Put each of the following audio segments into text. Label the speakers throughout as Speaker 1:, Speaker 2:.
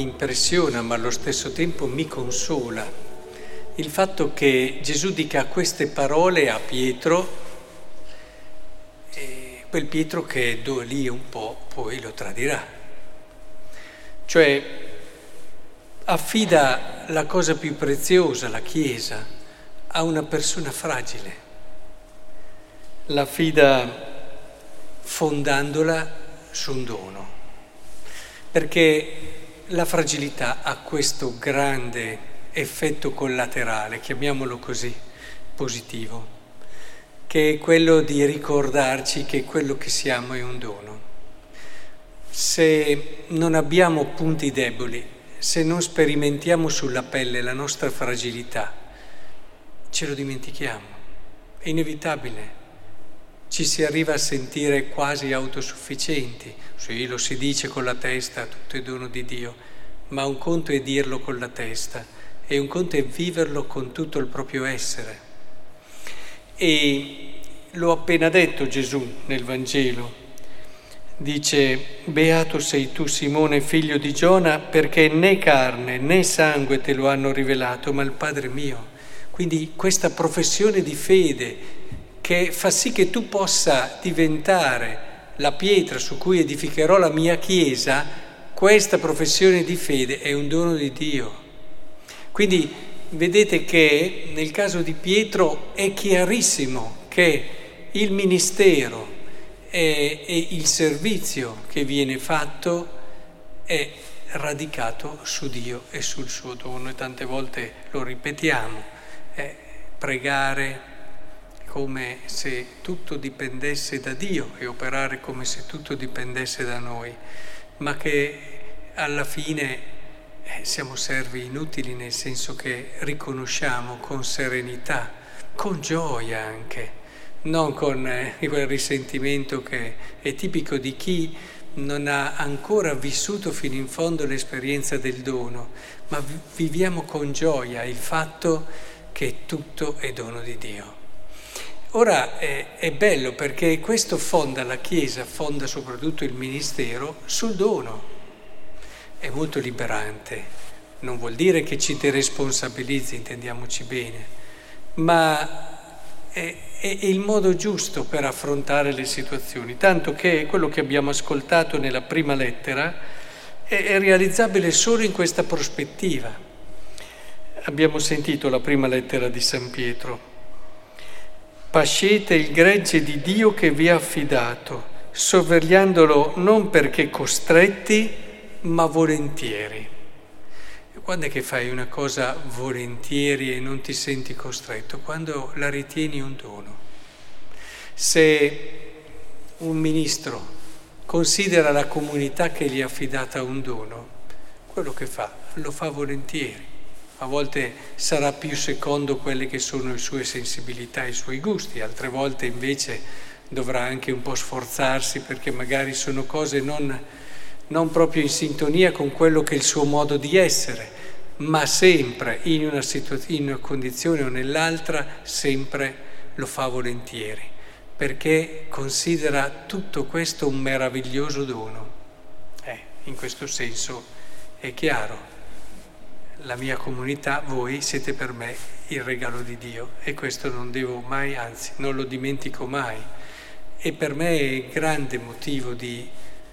Speaker 1: mi impressiona ma allo stesso tempo mi consola. Il fatto che Gesù dica queste parole a Pietro, quel Pietro che lì un po' poi lo tradirà. Cioè affida la cosa più preziosa, la Chiesa, a una persona fragile, l'affida fondandola su un dono, perché la fragilità ha questo grande effetto collaterale, chiamiamolo così, positivo, che è quello di ricordarci che quello che siamo è un dono. Se non abbiamo punti deboli, se non sperimentiamo sulla pelle la nostra fragilità, ce lo dimentichiamo, è inevitabile ci si arriva a sentire quasi autosufficienti. Sì, lo si dice con la testa, tutto è dono di Dio, ma un conto è dirlo con la testa e un conto è viverlo con tutto il proprio essere. E l'ho appena detto Gesù nel Vangelo. Dice, beato sei tu Simone, figlio di Giona, perché né carne né sangue te lo hanno rivelato, ma il Padre mio. Quindi questa professione di fede che fa sì che tu possa diventare la pietra su cui edificherò la mia Chiesa, questa professione di fede è un dono di Dio. Quindi vedete che nel caso di Pietro è chiarissimo che il ministero e, il servizio che viene fatto è radicato su Dio e sul suo dono e tante volte lo ripetiamo, è pregare, come se tutto dipendesse da Dio e operare come se tutto dipendesse da noi, ma che alla fine eh, siamo servi inutili nel senso che riconosciamo con serenità, con gioia anche, non con eh, quel risentimento che è tipico di chi non ha ancora vissuto fino in fondo l'esperienza del dono, ma viviamo con gioia il fatto che tutto è dono di Dio. Ora è, è, bello perché questo fonda la Chiesa, fonda soprattutto il Ministero sul dono. È molto liberante, non vuol dire che ci deresponsabilizzi, intendiamoci bene, ma è, è il modo giusto per affrontare le situazioni, tanto che quello che abbiamo ascoltato nella prima lettera è, è realizzabile solo in questa prospettiva. Abbiamo sentito la prima lettera di San Pietro Pascete il gregge di Dio che vi ha affidato, sorvegliandolo non perché costretti, ma volentieri. Quando è che fai una cosa volentieri e non ti senti costretto? Quando la ritieni un dono. Se un ministro considera la comunità che gli è affidata un dono, quello che fa lo fa volentieri a volte sarà più secondo quelle che sono le sue sensibilità e i suoi gusti, altre volte invece dovrà anche un po' sforzarsi perché magari sono cose non, non proprio in sintonia con quello che è il suo modo di essere, ma sempre in una, situ- in una condizione o nell'altra, sempre lo fa volentieri, perché considera tutto questo un meraviglioso dono. Eh, in questo senso è chiaro la mia comunità, voi siete per me il regalo di Dio e questo non devo mai, anzi non lo dimentico mai. E per me è grande motivo di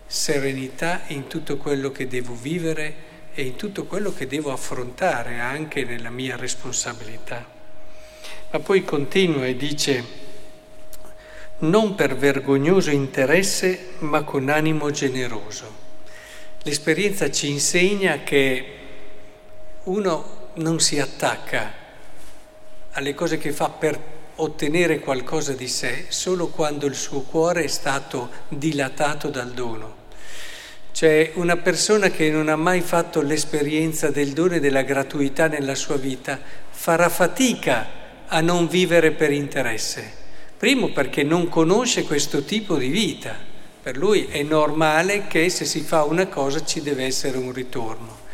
Speaker 1: serenità in tutto quello che devo vivere e in tutto quello che devo affrontare anche nella mia responsabilità. Ma poi continua e dice, non per vergognoso interesse, ma con animo generoso. L'esperienza ci insegna che uno non si attacca alle cose che fa per ottenere qualcosa di sé solo quando il suo cuore è stato dilatato dal dono. Cioè una persona che non ha mai fatto l'esperienza del dono e della gratuità nella sua vita farà fatica a non vivere per interesse. Primo perché non conosce questo tipo di vita. Per lui è normale che se si fa una cosa ci deve essere un ritorno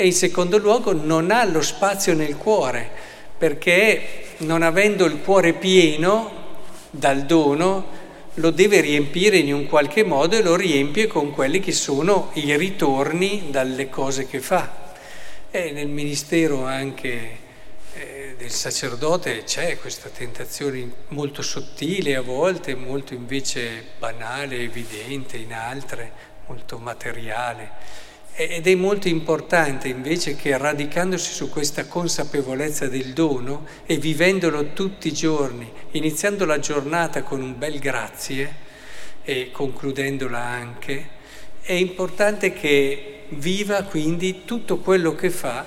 Speaker 1: e in secondo luogo non ha lo spazio nel cuore, perché non avendo il cuore pieno dal dono, lo deve riempire in un qualche modo e lo riempie con quelli che sono i ritorni dalle cose che fa. E nel ministero anche eh, del sacerdote c'è questa tentazione molto sottile a volte, molto invece banale, evidente in altre, molto materiale. Ed è molto importante invece che radicandosi su questa consapevolezza del dono e vivendolo tutti i giorni, iniziando la giornata con un bel grazie e concludendola anche, è importante che viva quindi tutto quello che fa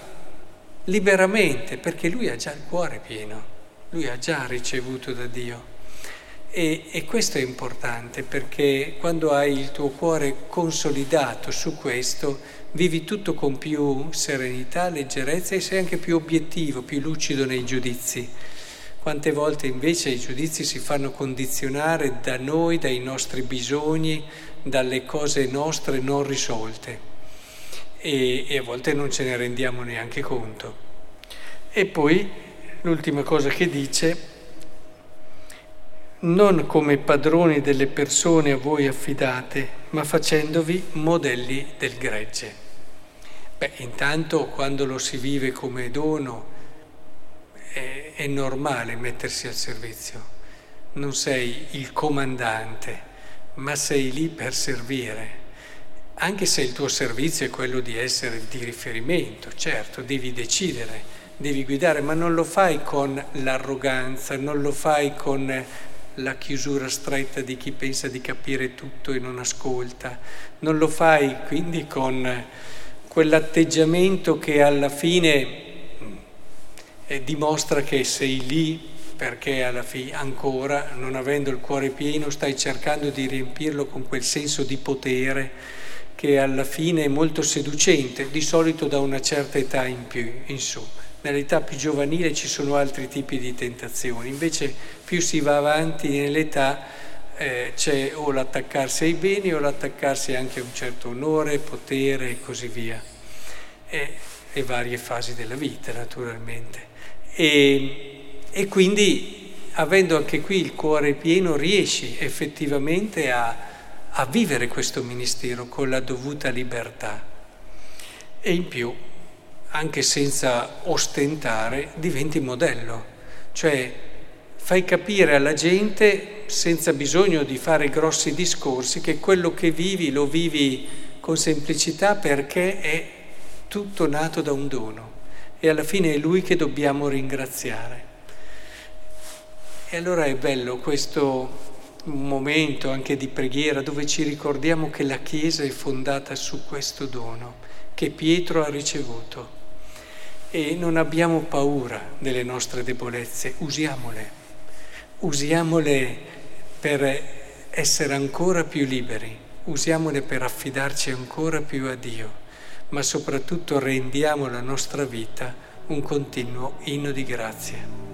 Speaker 1: liberamente, perché lui ha già il cuore pieno, lui ha già ricevuto da Dio. E, e, questo è importante perché quando hai il tuo cuore consolidato su questo, vivi tutto con più serenità, leggerezza e sei anche più obiettivo, più lucido nei giudizi. Quante volte invece i giudizi si fanno condizionare da noi, dai nostri bisogni, dalle cose nostre non risolte e, e a volte non ce ne rendiamo neanche conto. E poi l'ultima cosa che dice non come padroni delle persone a voi affidate, ma facendovi modelli del gregge. Beh, intanto quando lo si vive come dono è, è normale mettersi al servizio. Non sei il comandante, ma sei lì per servire. Anche se il tuo servizio è quello di essere di riferimento, certo, devi decidere, devi guidare, ma non lo fai con l'arroganza, non lo fai con la chiusura stretta di chi pensa di capire tutto e non ascolta. Non lo fai quindi con quell'atteggiamento che alla fine eh, dimostra che sei lì perché alla fine ancora, non avendo il cuore pieno, stai cercando di riempirlo con quel senso di potere che alla fine è molto seducente, di solito da una certa età in più, in. Nell'età più giovanile ci sono altri tipi di tentazioni, invece più si va avanti nell'età eh, c'è o l'attaccarsi ai beni o l'attaccarsi anche a un certo onore, potere e così via. E, e varie fasi della vita naturalmente. E, e quindi avendo anche qui il cuore pieno riesci effettivamente a, a vivere questo ministero con la dovuta libertà. E in più anche senza ostentare, diventi modello, cioè fai capire alla gente, senza bisogno di fare grossi discorsi, che quello che vivi lo vivi con semplicità perché è tutto nato da un dono. E alla fine è lui che dobbiamo ringraziare. E allora è bello questo momento anche di preghiera dove ci ricordiamo che la Chiesa è fondata su questo dono che Pietro ha ricevuto e non abbiamo paura delle nostre debolezze, usiamole, usiamole per essere ancora più liberi, usiamole per affidarci ancora più a Dio, ma soprattutto rendiamo la nostra vita un continuo inno di grazia.